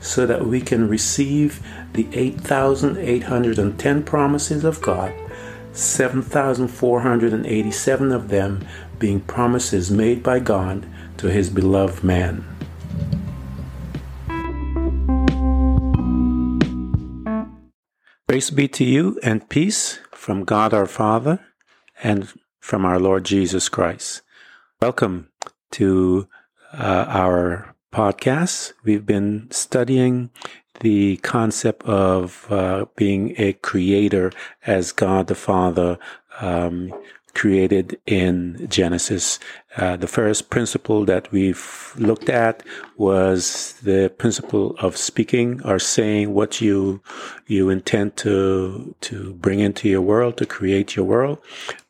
so that we can receive the 8,810 promises of God, 7,487 of them being promises made by God to his beloved man. Grace be to you and peace from God our Father and from our Lord Jesus Christ. Welcome to uh, our podcast. We've been studying the concept of uh, being a creator as God the Father um, created in Genesis. Uh, the first principle that we've looked at was the principle of speaking or saying what you you intend to to bring into your world to create your world.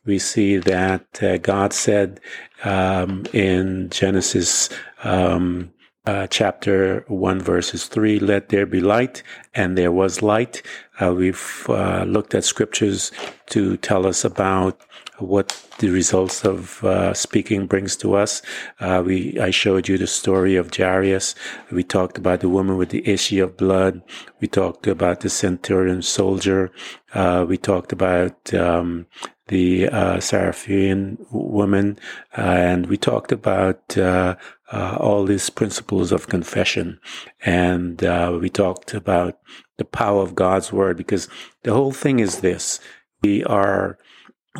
We see that uh, God said um, in Genesis. Um, uh, chapter 1, verses 3, let there be light, and there was light. Uh, we've uh, looked at scriptures to tell us about what the results of uh, speaking brings to us. Uh, we I showed you the story of Jairus. We talked about the woman with the issue of blood. We talked about the centurion soldier. Uh, we talked about um, the uh, woman, and we talked about uh, uh, all these principles of confession, and uh, we talked about the power of God's word because the whole thing is this: we are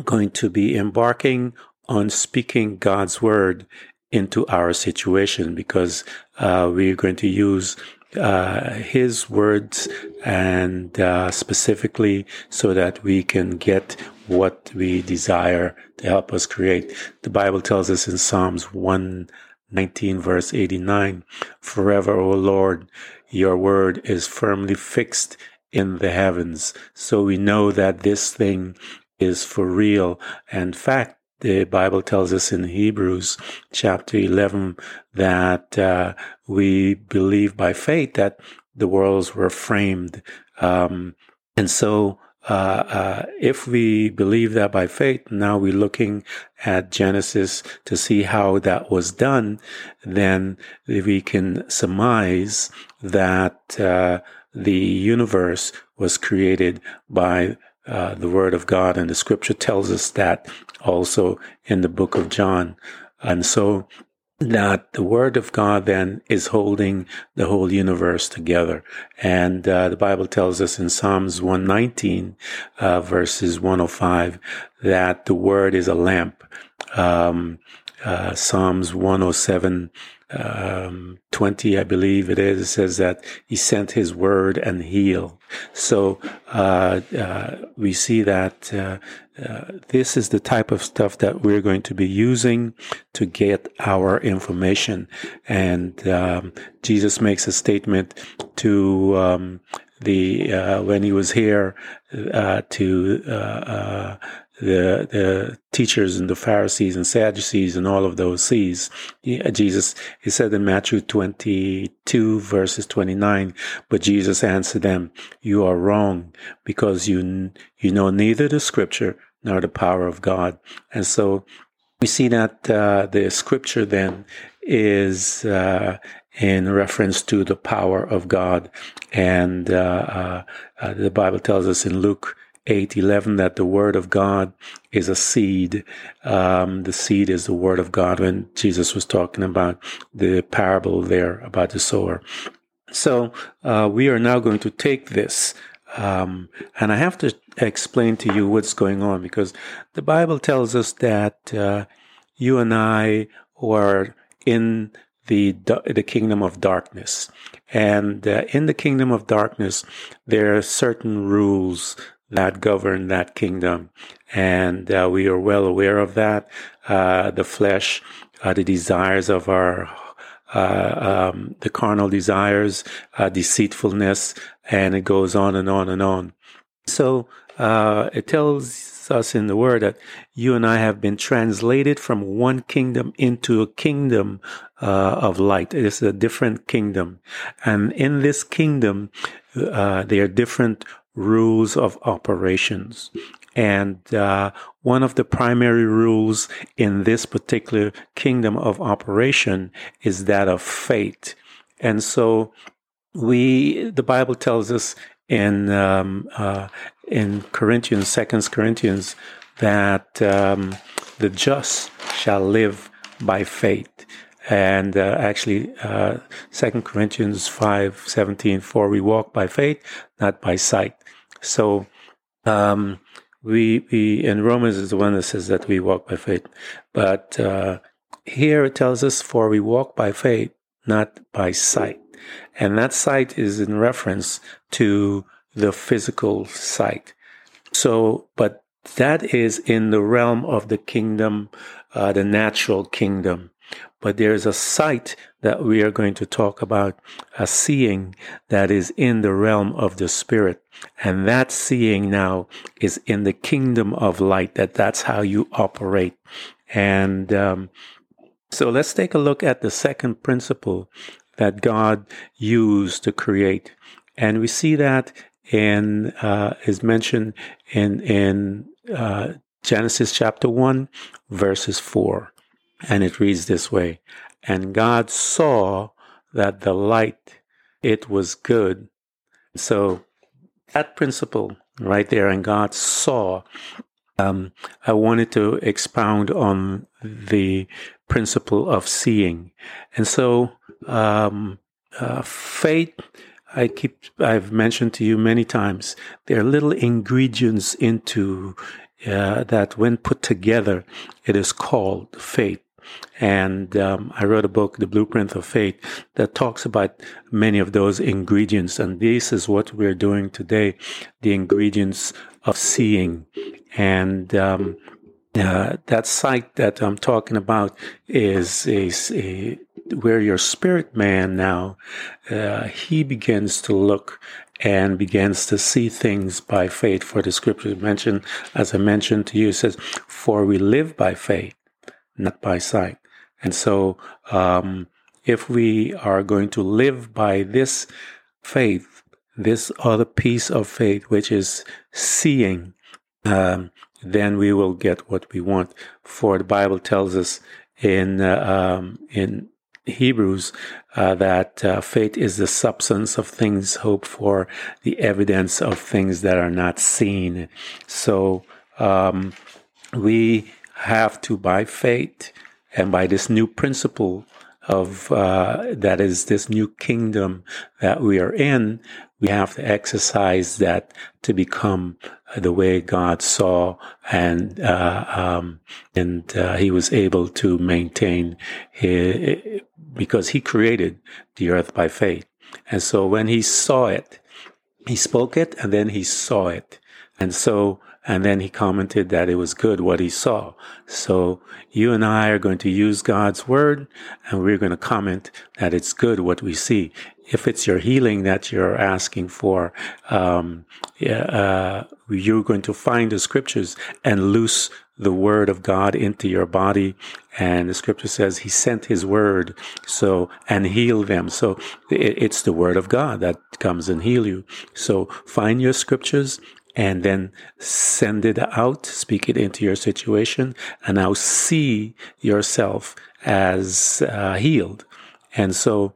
going to be embarking on speaking God's word into our situation because uh, we're going to use uh, his words and uh, specifically so that we can get what we desire to help us create. The Bible tells us in Psalms 119 verse 89, forever, O Lord, your word is firmly fixed in the heavens. So we know that this thing is for real. And fact, the Bible tells us in Hebrews chapter 11 that uh, we believe by faith that the worlds were framed. Um, and so, uh, uh, if we believe that by faith, now we're looking at Genesis to see how that was done, then we can surmise that uh, the universe was created by uh, the Word of God, and the Scripture tells us that also in the book of John. And so that the Word of God then is holding the whole universe together. And uh, the Bible tells us in Psalms 119, uh, verses 105, that the Word is a lamp. Um, uh, Psalms 107, um, 20, I believe it is, it says that he sent his word and healed. So uh, uh, we see that uh, uh, this is the type of stuff that we're going to be using to get our information. And um, Jesus makes a statement to um, the uh, when he was here uh, to the the teachers and the Pharisees and Sadducees and all of those sees. Jesus, he said in Matthew 22 verses 29, but Jesus answered them, you are wrong because you, you know neither the scripture nor the power of God. And so we see that uh, the scripture then is uh, in reference to the power of God. And uh, uh, uh the Bible tells us in Luke 8 11 that the word of God is a seed. Um, the seed is the word of God when Jesus was talking about the parable there about the sower. So uh, we are now going to take this Um, and I have to explain to you what's going on because the Bible tells us that uh, you and I are in the the kingdom of darkness, and uh, in the kingdom of darkness, there are certain rules that govern that kingdom, and uh, we are well aware of that. Uh, the flesh, uh, the desires of our uh, um, the carnal desires, uh, deceitfulness, and it goes on and on and on. So uh, it tells us in the word that you and I have been translated from one kingdom into a kingdom uh, of light. It is a different kingdom, and in this kingdom, uh, there are different rules of operations. And uh, one of the primary rules in this particular kingdom of operation is that of faith. And so we, the Bible tells us in um, uh, in Corinthians, Second Corinthians, that um, the just shall live by faith. And uh, actually, uh, Second Corinthians five seventeen, for we walk by faith, not by sight. So um, we we in Romans is the one that says that we walk by faith, but uh, here it tells us for we walk by faith, not by sight, and that sight is in reference to the physical sight. So, but that is in the realm of the kingdom, uh, the natural kingdom. But there's a sight that we are going to talk about, a seeing that is in the realm of the spirit. And that seeing now is in the kingdom of light, that that's how you operate. And um, so let's take a look at the second principle that God used to create. And we see that in, uh, is mentioned in, in, uh, Genesis chapter 1, verses 4. And it reads this way And God saw that the light, it was good. So that principle right there, and God saw. Um, I wanted to expound on the principle of seeing. And so, um, uh, faith, I keep, I've mentioned to you many times, there are little ingredients into uh, that when put together, it is called faith. And um, I wrote a book, The Blueprint of Faith, that talks about many of those ingredients. And this is what we're doing today the ingredients of seeing. And um, uh, that sight that I'm talking about is, is a, where your spirit man now, uh, he begins to look and begins to see things by faith. For the scripture mentioned, as I mentioned to you, says, For we live by faith not by sight. And so, um, if we are going to live by this faith, this other piece of faith, which is seeing, um, then we will get what we want. For the Bible tells us in uh, um, in Hebrews uh, that uh, faith is the substance of things hoped for, the evidence of things that are not seen. So um, we have to, by faith and by this new principle of uh, that is this new kingdom that we are in, we have to exercise that to become the way God saw, and uh, um, and uh, He was able to maintain his, because He created the earth by faith, and so when He saw it, He spoke it, and then He saw it, and so and then he commented that it was good what he saw. So you and I are going to use God's word and we're going to comment that it's good what we see. If it's your healing that you're asking for, um, uh, you're going to find the scriptures and loose the word of God into your body. And the scripture says he sent his word so and heal them. So it's the word of God that comes and heal you. So find your scriptures and then send it out, speak it into your situation, and now see yourself as uh, healed. And so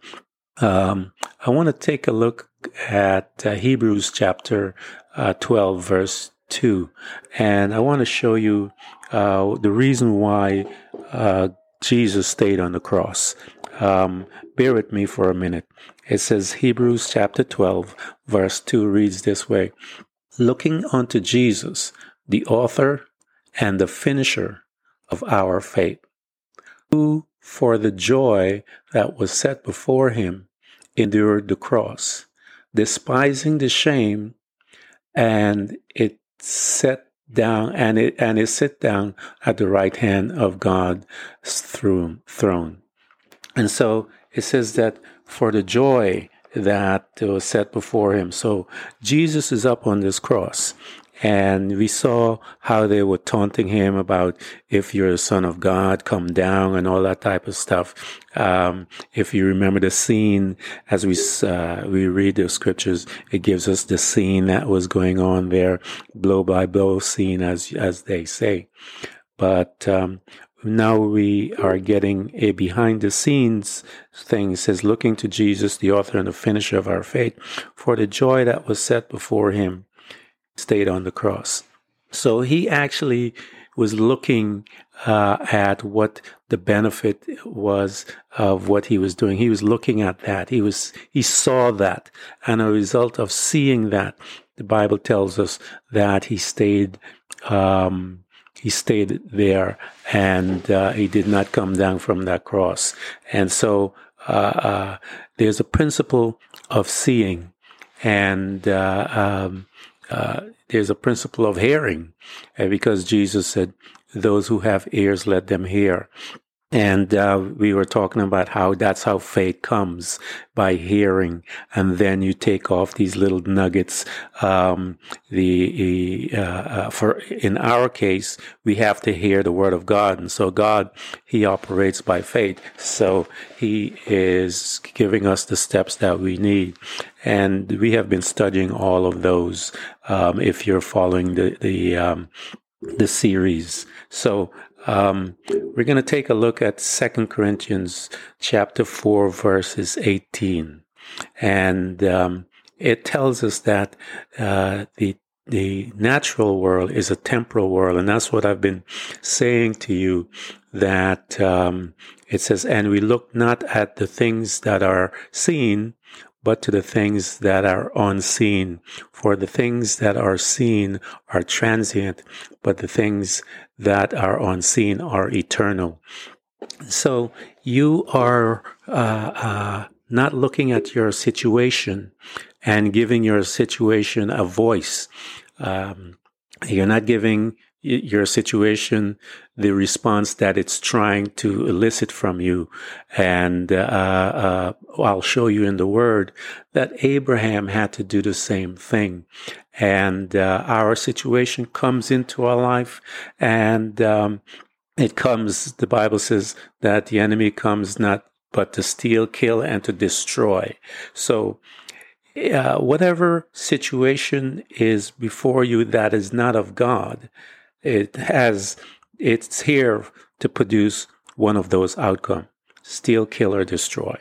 um, I want to take a look at uh, Hebrews chapter uh, 12, verse 2. And I want to show you uh, the reason why uh, Jesus stayed on the cross. um, bear with me for a minute. It says Hebrews chapter 12, verse 2 reads this way Looking unto Jesus, the author and the finisher of our faith, who for the joy that was set before him endured the cross, despising the shame, and it set down and it and it sit down at the right hand of God's throne. And so it says that for the joy that was set before him. So Jesus is up on this cross and we saw how they were taunting him about if you're a son of God, come down and all that type of stuff. Um, if you remember the scene as we, uh, we read the scriptures, it gives us the scene that was going on there, blow by blow scene as, as they say. But, um, now we are getting a behind the scenes thing. It says, looking to Jesus, the author and the finisher of our faith, for the joy that was set before him stayed on the cross. So he actually was looking uh, at what the benefit was of what he was doing. He was looking at that. He was he saw that, and a result of seeing that, the Bible tells us that he stayed. Um, he stayed there and uh, he did not come down from that cross. And so uh, uh there's a principle of seeing, and uh, um, uh, there's a principle of hearing, uh, because Jesus said, "Those who have ears, let them hear." And uh, we were talking about how that's how faith comes by hearing, and then you take off these little nuggets. Um, the uh, uh, for in our case, we have to hear the word of God, and so God He operates by faith. So He is giving us the steps that we need, and we have been studying all of those. Um, if you're following the the um, the series, so um, we're going to take a look at Second Corinthians chapter 4, verses 18. And um, it tells us that uh, the the natural world is a temporal world, and that's what I've been saying to you. That um, it says, and we look not at the things that are seen, but to the things that are unseen. For the things that are seen are transient, but the things that are unseen are eternal. So you are uh, uh, not looking at your situation and giving your situation a voice. Um, you're not giving your situation the response that it's trying to elicit from you. And uh, uh, I'll show you in the Word that Abraham had to do the same thing. And uh, our situation comes into our life, and um, it comes. The Bible says that the enemy comes not but to steal, kill, and to destroy. So uh, whatever situation is before you that is not of God, it has, it's here to produce one of those outcomes steal, kill, or destroy.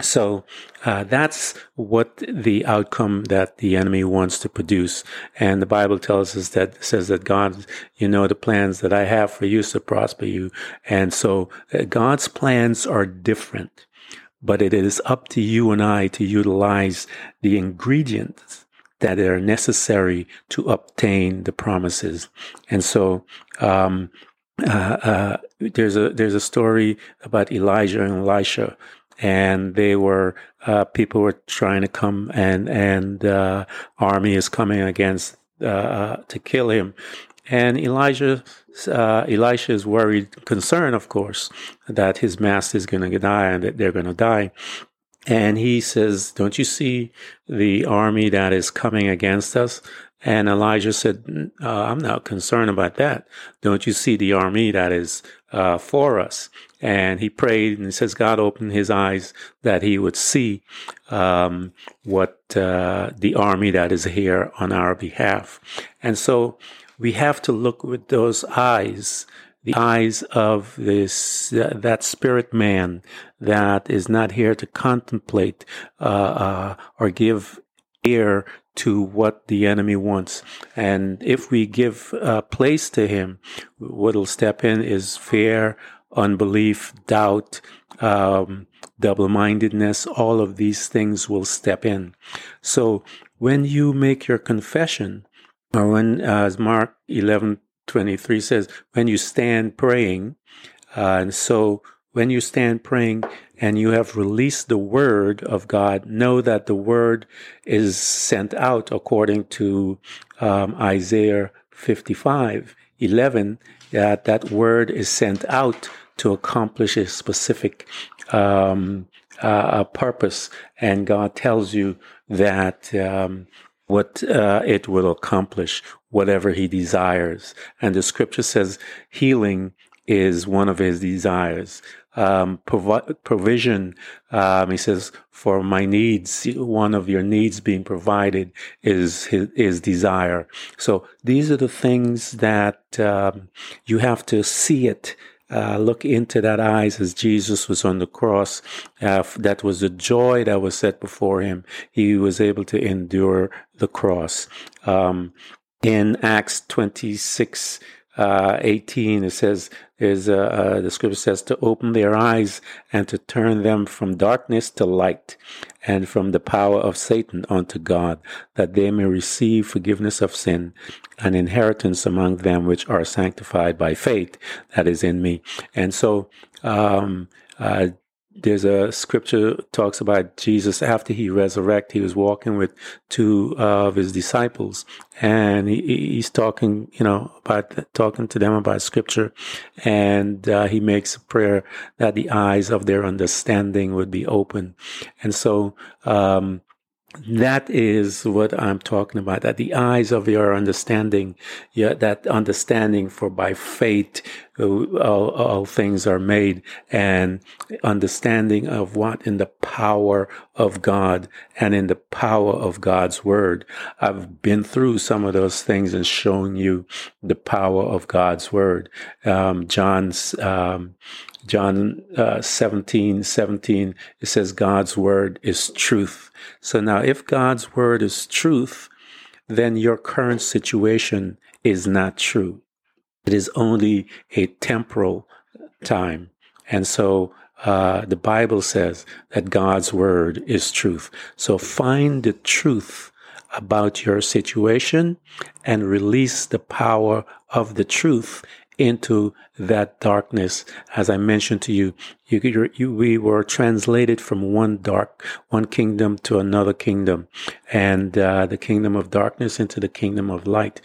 So uh, that's what the outcome that the enemy wants to produce, and the Bible tells us that says that God, you know, the plans that I have for you to prosper you, and so uh, God's plans are different, but it is up to you and I to utilize the ingredients that are necessary to obtain the promises. And so, um, uh, uh, there's a there's a story about Elijah and Elisha, and they were uh, people were trying to come and and uh, army is coming against uh, uh, to kill him, and Elijah Elisha is worried, concerned, of course, that his master is going to die and that they're going to die. And he says, Don't you see the army that is coming against us? And Elijah said, uh, I'm not concerned about that. Don't you see the army that is uh, for us? And he prayed and he says, God opened his eyes that he would see um, what uh, the army that is here on our behalf. And so we have to look with those eyes the eyes of this uh, that spirit man that is not here to contemplate uh, uh, or give ear to what the enemy wants. And if we give uh, place to him, what'll step in is fear unbelief, doubt, um, double mindedness, all of these things will step in. So when you make your confession, or when, uh, as Mark 11 23 says, when you stand praying, uh, and so when you stand praying and you have released the word of God, know that the word is sent out according to um, Isaiah 55 11, that that word is sent out to accomplish a specific um, uh, purpose. And God tells you that um, what uh, it will accomplish, whatever He desires. And the scripture says healing is one of His desires. Um, provi- provision, um, he says, for my needs, one of your needs being provided is his, desire. So these are the things that um, you have to see it uh, look into that eyes as Jesus was on the cross. Uh, that was the joy that was set before him. He was able to endure the cross. Um, in Acts 26, uh, 18, it says, is uh, uh, the scripture says to open their eyes and to turn them from darkness to light and from the power of Satan unto God, that they may receive forgiveness of sin and inheritance among them which are sanctified by faith that is in me. And so, um, uh, there's a scripture talks about Jesus after he resurrected, he was walking with two of his disciples and he, he's talking, you know, about talking to them about scripture. And uh, he makes a prayer that the eyes of their understanding would be open. And so, um, that is what I'm talking about. That the eyes of your understanding, yeah, that understanding for by faith, uh, all, all, things are made and understanding of what in the power of God and in the power of God's word. I've been through some of those things and shown you the power of God's word. Um, John's, um, John uh, 17, 17, it says God's word is truth. So now if God's word is truth, then your current situation is not true. It is only a temporal time. And so uh, the Bible says that God's word is truth. So find the truth about your situation and release the power of the truth into that darkness. As I mentioned to you, you, you, we were translated from one dark, one kingdom to another kingdom, and uh, the kingdom of darkness into the kingdom of light.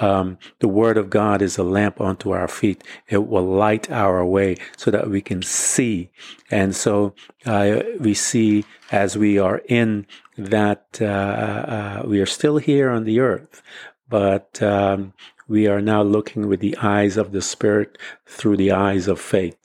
Um, the word of God is a lamp unto our feet. It will light our way so that we can see. And so uh, we see as we are in that uh, uh we are still here on the earth, but um, we are now looking with the eyes of the Spirit through the eyes of faith.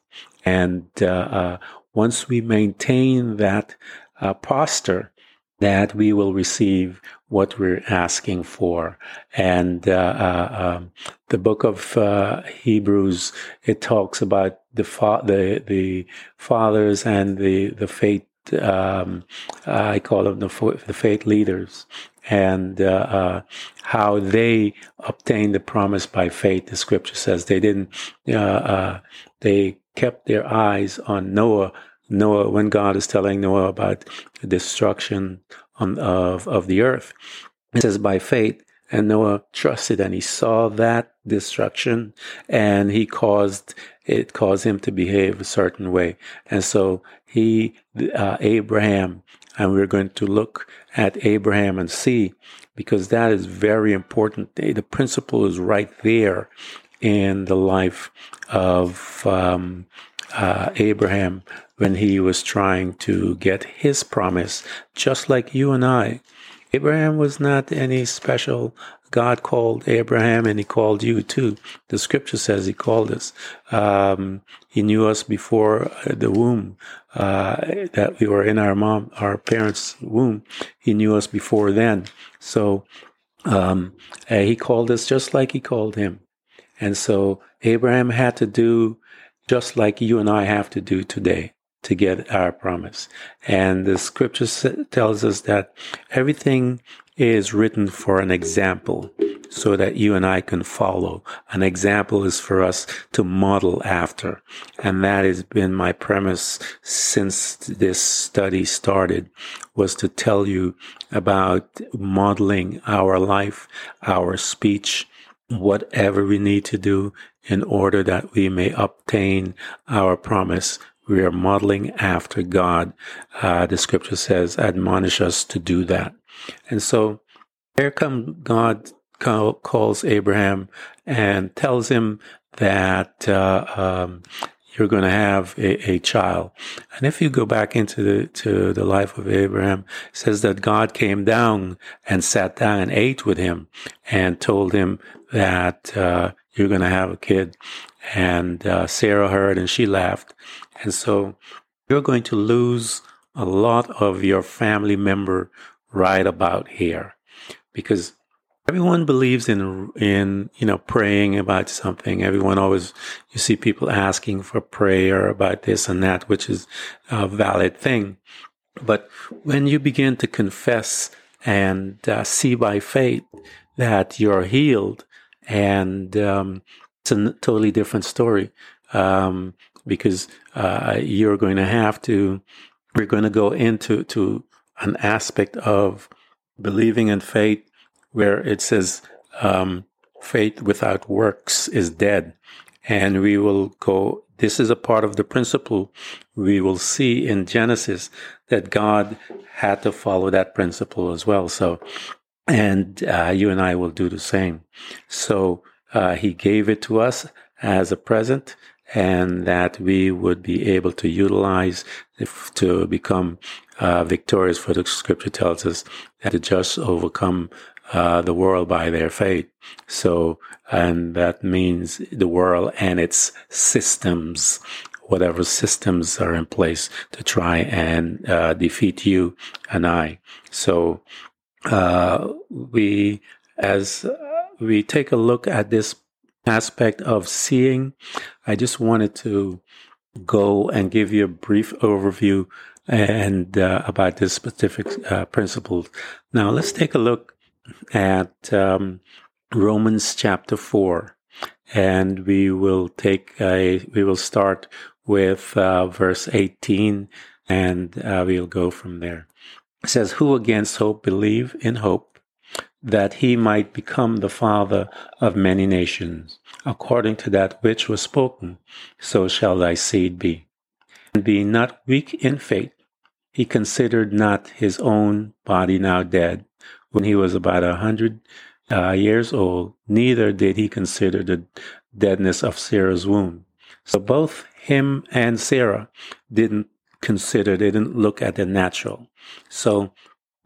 And uh, uh, once we maintain that uh, posture, that we will receive what we're asking for. And uh, uh, um, the book of uh, Hebrews it talks about the fa- the the fathers and the the faith. Um, I call them the, the faith leaders, and uh, uh, how they obtained the promise by faith. The scripture says they didn't. Uh, uh, they kept their eyes on Noah. Noah, when God is telling Noah about the destruction on, of of the earth, it says by faith. And Noah trusted, and he saw that destruction, and he caused it caused him to behave a certain way. And so he, uh, Abraham, and we're going to look at Abraham and see, because that is very important. The principle is right there in the life of um, uh, Abraham when he was trying to get his promise, just like you and I. Abraham was not any special God called Abraham and he called you too. The scripture says he called us. Um, he knew us before the womb, uh, that we were in our mom, our parents' womb. He knew us before then. So, um, uh, he called us just like he called him. And so Abraham had to do just like you and I have to do today to get our promise. And the scripture tells us that everything is written for an example. so that you and I can follow. An example is for us to model after. And that has been my premise since this study started was to tell you about modeling our life, our speech, whatever we need to do in order that we may obtain our promise. We are modeling after God. Uh, the scripture says, admonish us to do that. And so here come God call, calls Abraham and tells him that uh, um, you're going to have a, a, child. And if you go back into the to the life of Abraham, says that God came down and sat down and ate with him and told him that uh, you're going to have a kid. And uh, Sarah heard and she laughed. And so you're going to lose a lot of your family member right about here. Because everyone believes in in you know praying about something. Everyone always you see people asking for prayer about this and that which is a valid thing. But when you begin to confess and uh, see by faith that you're healed and um, it's a totally different story um, because uh, you're going to have to we're going to go into to an aspect of believing in faith where it says um, faith without works is dead. And we will go, this is a part of the principle we will see in Genesis that God had to follow that principle as well. So, and uh, you and I will do the same. So uh, he gave it to us as a present and that we would be able to utilize if, to become uh, victorious. For the scripture tells us that the just overcome uh, the world by their faith. So, and that means the world and its systems, whatever systems are in place to try and uh, defeat you and I. So, uh, we, as we take a look at this aspect of seeing, I just wanted to go and give you a brief overview and uh, about this specific uh, principle. Now, let's take a look at um, Romans chapter four, and we will take a we will start with uh, verse eighteen, and uh, we'll go from there. It says, "Who against hope believe in hope." That he might become the father of many nations. According to that which was spoken, so shall thy seed be. And being not weak in faith, he considered not his own body now dead, when he was about a hundred uh, years old, neither did he consider the deadness of Sarah's womb. So both him and Sarah didn't consider, they didn't look at the natural. So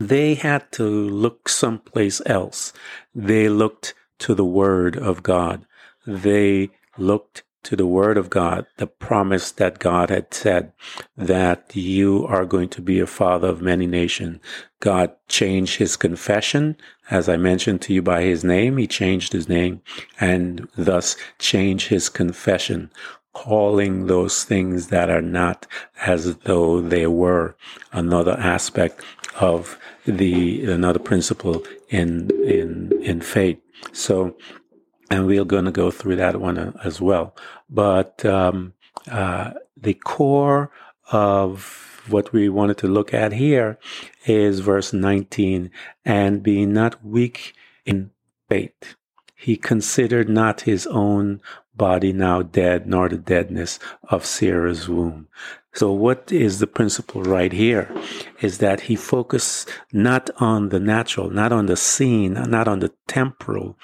they had to look someplace else. They looked to the Word of God. They looked to the Word of God, the promise that God had said that you are going to be a father of many nations. God changed his confession, as I mentioned to you by his name. He changed his name and thus changed his confession, calling those things that are not as though they were. Another aspect of the another principle in in in faith. So, and we're going to go through that one as well. But um, uh, the core of what we wanted to look at here is verse 19, and being not weak in faith, he considered not his own body now dead, nor the deadness of Sarah's womb. So what is the principle right here is that he focused not on the natural, not on the seen, not on the temporal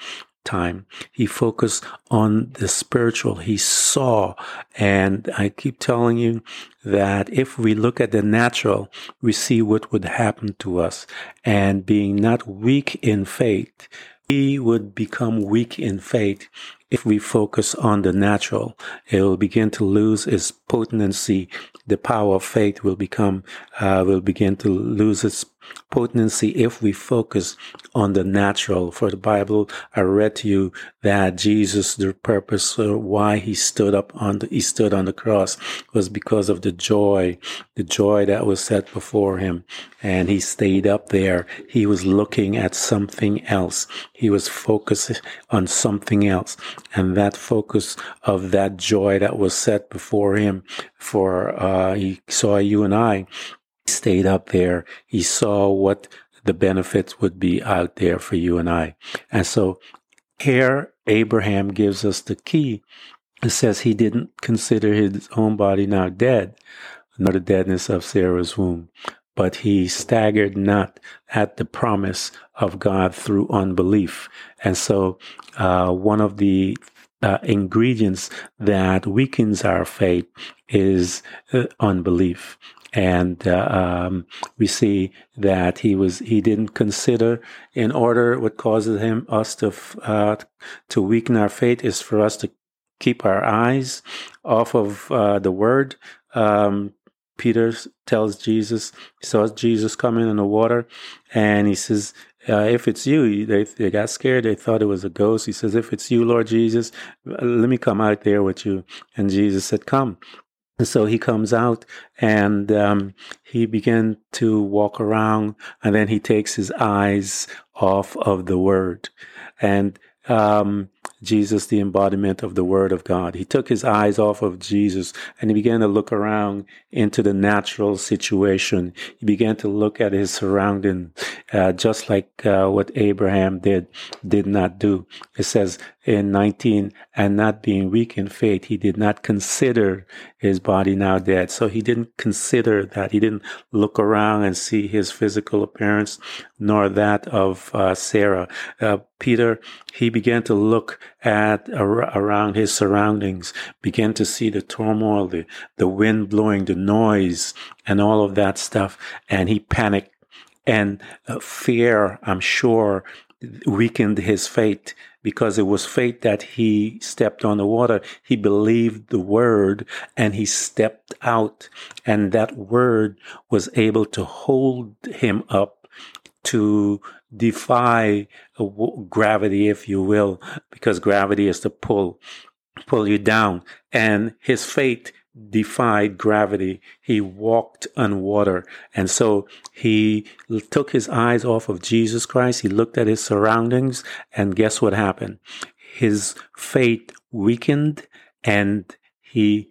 time. He focused on the spiritual. He saw. And I keep telling you that if we look at the natural, we see what would happen to us. And being not weak in faith, we would become weak in faith if we focus on the natural, it will begin to lose its potency. The power of faith will become, uh, will begin to lose its potency if we focus on the natural. For the Bible, I read to you that Jesus, the purpose why he stood up on the, he stood on the cross was because of the joy, the joy that was set before him. And he stayed up there. He was looking at something else. He was focused on something else. And that focus of that joy that was set before him for, uh, he saw you and I stayed up there. He saw what the benefits would be out there for you and I. And so here Abraham gives us the key. It says he didn't consider his own body now dead, nor the deadness of Sarah's womb, but he staggered not at the promise of God through unbelief. And so, uh, one of the uh, ingredients that weakens our faith is uh, unbelief and uh, um, we see that he was he didn't consider in order what causes him us to uh, to weaken our faith is for us to keep our eyes off of uh, the word. Um, Peter tells Jesus, he saw Jesus coming in the water, and he says, uh, if it's you, they, they got scared. They thought it was a ghost. He says, if it's you, Lord Jesus, let me come out there with you. And Jesus said, come. So he comes out and um, he began to walk around, and then he takes his eyes off of the word. And um, Jesus, the embodiment of the Word of God. He took his eyes off of Jesus and he began to look around into the natural situation. He began to look at his surroundings, uh, just like uh, what Abraham did, did not do. It says in 19, and not being weak in faith, he did not consider his body now dead. So he didn't consider that. He didn't look around and see his physical appearance, nor that of uh, Sarah. Uh, Peter, he began to look at around his surroundings, began to see the turmoil, the, the wind blowing, the noise, and all of that stuff. And he panicked. And uh, fear, I'm sure, weakened his faith because it was faith that he stepped on the water. He believed the word and he stepped out. And that word was able to hold him up to defy gravity, if you will, because gravity is to pull, pull you down. And his faith defied gravity. He walked on water. And so he took his eyes off of Jesus Christ. He looked at his surroundings and guess what happened? His faith weakened and he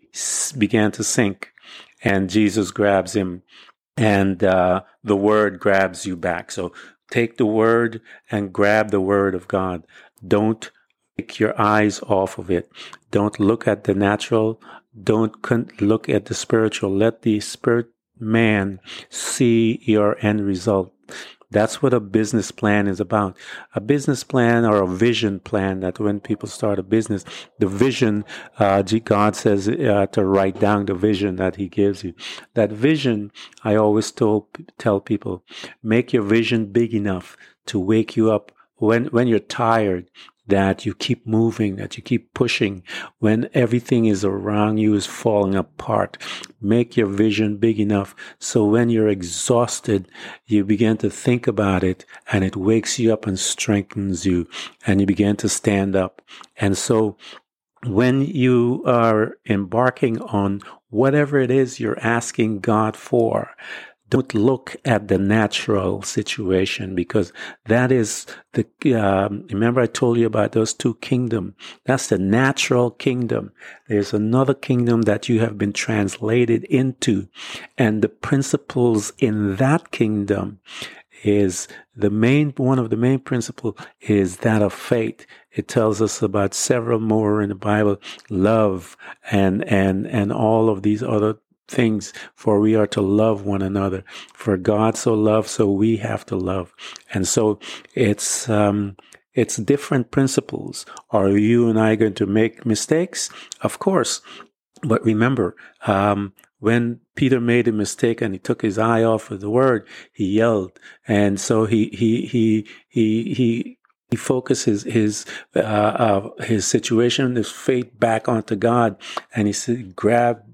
began to sink and Jesus grabs him and uh, the word grabs you back. So take the word and grab the word of God. Don't take your eyes off of it. Don't look at the natural. Don't look at the spiritual. Let the spirit man see your end result. That's what a business plan is about. A business plan or a vision plan that when people start a business, the vision, uh, God says uh, to write down the vision that he gives you. That vision, I always told, tell people, make your vision big enough to wake you up when, when you're tired, that you keep moving, that you keep pushing when everything is around you is falling apart. Make your vision big enough so when you're exhausted, you begin to think about it and it wakes you up and strengthens you and you begin to stand up. And so when you are embarking on whatever it is you're asking God for, don't look at the natural situation because that is the um, remember i told you about those two kingdom. That's the natural kingdom. There's another kingdom that you have been translated into. And the principles in that kingdom is the main one of the main principle is that of faith. It tells us about several more in the bible love and and and all of these other things, for we are to love one another. For God so loved, so we have to love. And so it's, um, it's different principles. Are you and I going to make mistakes? Of course. But remember, um, when Peter made a mistake and he took his eye off of the word, he yelled. And so he, he, he, he, he, he focuses his uh, uh, his situation, his faith back onto God, and he said, "Grab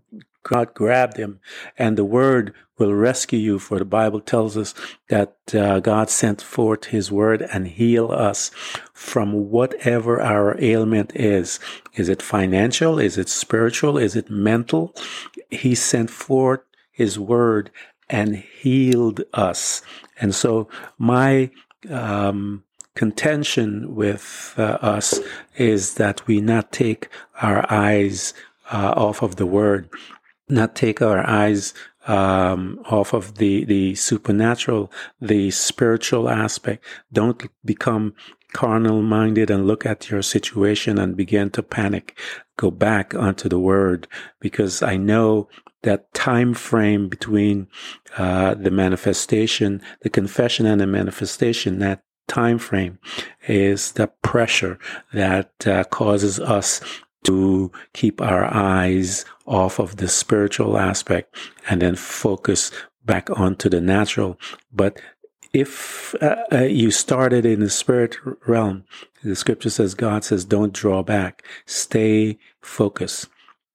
God grabbed him, and the word will rescue you. For the Bible tells us that uh, God sent forth his word and heal us from whatever our ailment is. Is it financial? Is it spiritual? Is it mental? He sent forth his word and healed us. And so my, um, contention with uh, us is that we not take our eyes uh, off of the word, not take our eyes um, off of the the supernatural, the spiritual aspect. Don't become carnal minded and look at your situation and begin to panic. Go back onto the word because I know that time frame between uh, the manifestation, the confession and the manifestation, that time frame is the pressure that uh, causes us to keep our eyes off of the spiritual aspect and then focus back onto the natural. But if uh, uh, you started in the spirit realm, the scripture says, God says, don't draw back, stay focused.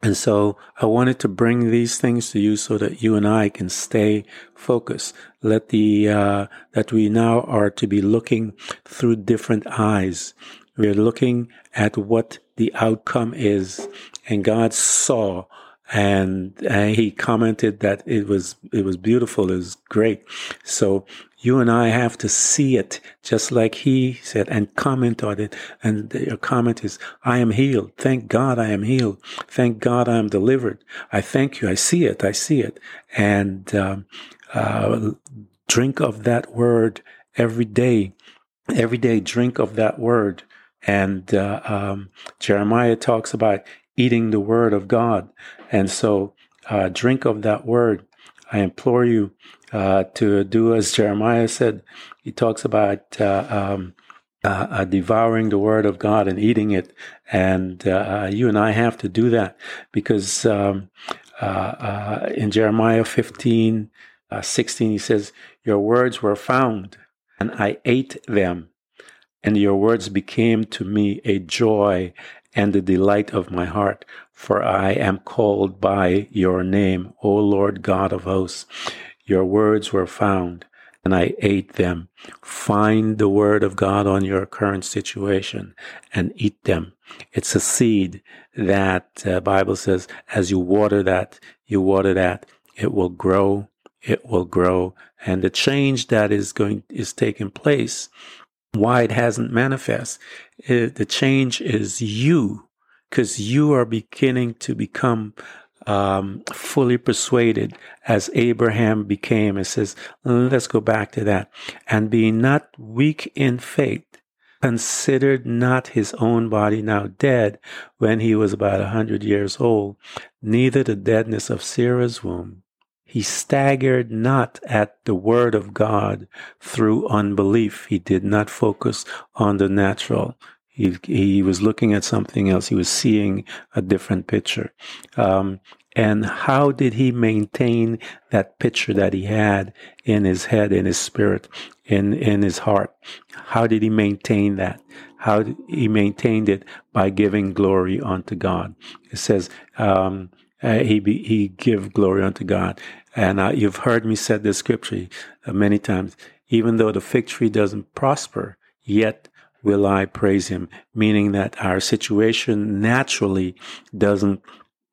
And so I wanted to bring these things to you so that you and I can stay focused. Let the, uh, that we now are to be looking through different eyes. We're looking at what the outcome is. And God saw and, and he commented that it was, it was beautiful. It was great. So you and I have to see it just like he said and comment on it. And your comment is, I am healed. Thank God I am healed. Thank God I am delivered. I thank you. I see it. I see it. And, um, uh, drink of that word every day. Every day, drink of that word. And, uh, um, Jeremiah talks about eating the word of God. And so, uh, drink of that word. I implore you uh, to do as Jeremiah said. He talks about uh, um, uh, uh devouring the word of God and eating it. And uh, you and I have to do that because um, uh, in Jeremiah 15, 16, he says, Your words were found, and I ate them, and your words became to me a joy and the delight of my heart, for I am called by your name, O Lord God of hosts. Your words were found, and I ate them. Find the word of God on your current situation and eat them. It's a seed that uh, Bible says, as you water that, you water that, it will grow, it will grow, and the change that is going is taking place why it hasn't manifest. It, the change is you, because you are beginning to become um, fully persuaded as Abraham became. It says, let's go back to that. And being not weak in faith, considered not his own body now dead when he was about a hundred years old, neither the deadness of Sarah's womb. He staggered not at the word of God through unbelief. He did not focus on the natural. He, he was looking at something else. He was seeing a different picture. Um, and how did he maintain that picture that he had in his head, in his spirit, in, in his heart? How did he maintain that? How he maintained it by giving glory unto God. It says, um, uh, he be, he give glory unto God. And uh, you've heard me say this scripture uh, many times. Even though the fig tree doesn't prosper, yet will I praise him. Meaning that our situation naturally doesn't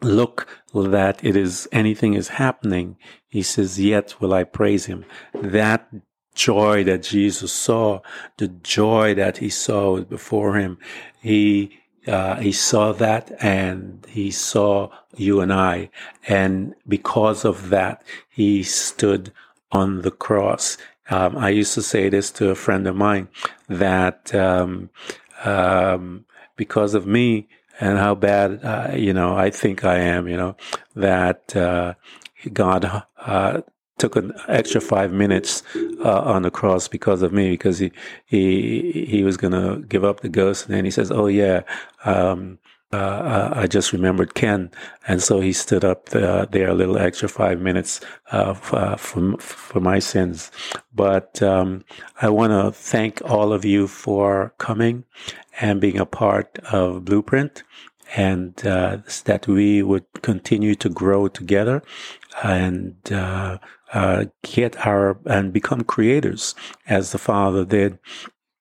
look that it is anything is happening. He says, yet will I praise him. That joy that Jesus saw, the joy that he saw before him, he uh, he saw that and he saw you and I. And because of that, he stood on the cross. Um, I used to say this to a friend of mine that um, um, because of me and how bad, uh, you know, I think I am, you know, that uh, God uh, took an extra five minutes uh, on the cross because of me, because he he he was gonna give up the ghost, and then he says, "Oh yeah, um, uh, uh I just remembered Ken," and so he stood up uh, there a little extra five minutes uh, uh, for for my sins. But um, I want to thank all of you for coming and being a part of Blueprint. and uh, that we would continue to grow together and uh, uh, get our and become creators as the Father did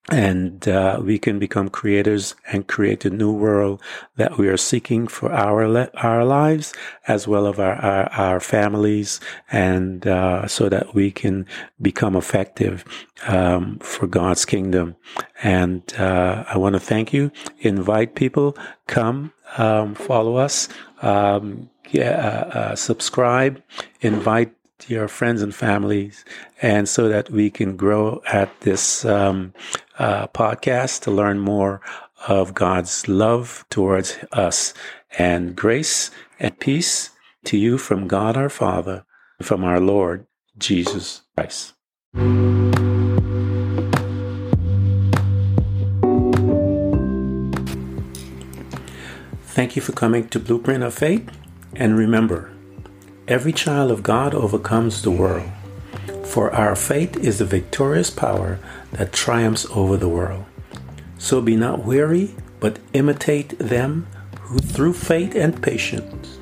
and uh, we can become creators and create a new world that we are seeking for our le- our lives as well as our our, our families, and uh, so that we can become effective um, for God's kingdom. And uh, I want to thank you. Invite people, come, um, follow us. Um, uh, uh, subscribe, invite your friends and families, and so that we can grow at this um, uh, podcast to learn more of God's love towards us and grace and peace to you from God our Father, from our Lord Jesus Christ. Thank you for coming to Blueprint of Faith. And remember, every child of God overcomes the world. For our faith is the victorious power that triumphs over the world. So be not weary, but imitate them who through faith and patience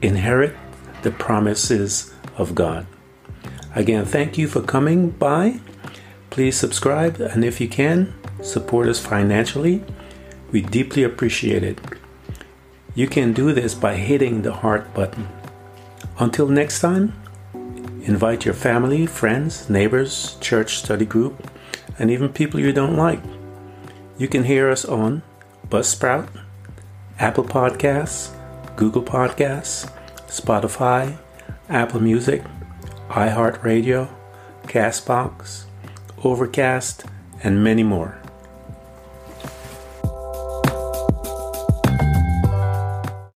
inherit the promises of God. Again, thank you for coming by. Please subscribe, and if you can, support us financially. We deeply appreciate it. You can do this by hitting the heart button. Until next time, Invite your family, friends, neighbors, church study group, and even people you don't like. You can hear us on Buzzsprout, Apple Podcasts, Google Podcasts, Spotify, Apple Music, iHeartRadio, Castbox, Overcast, and many more.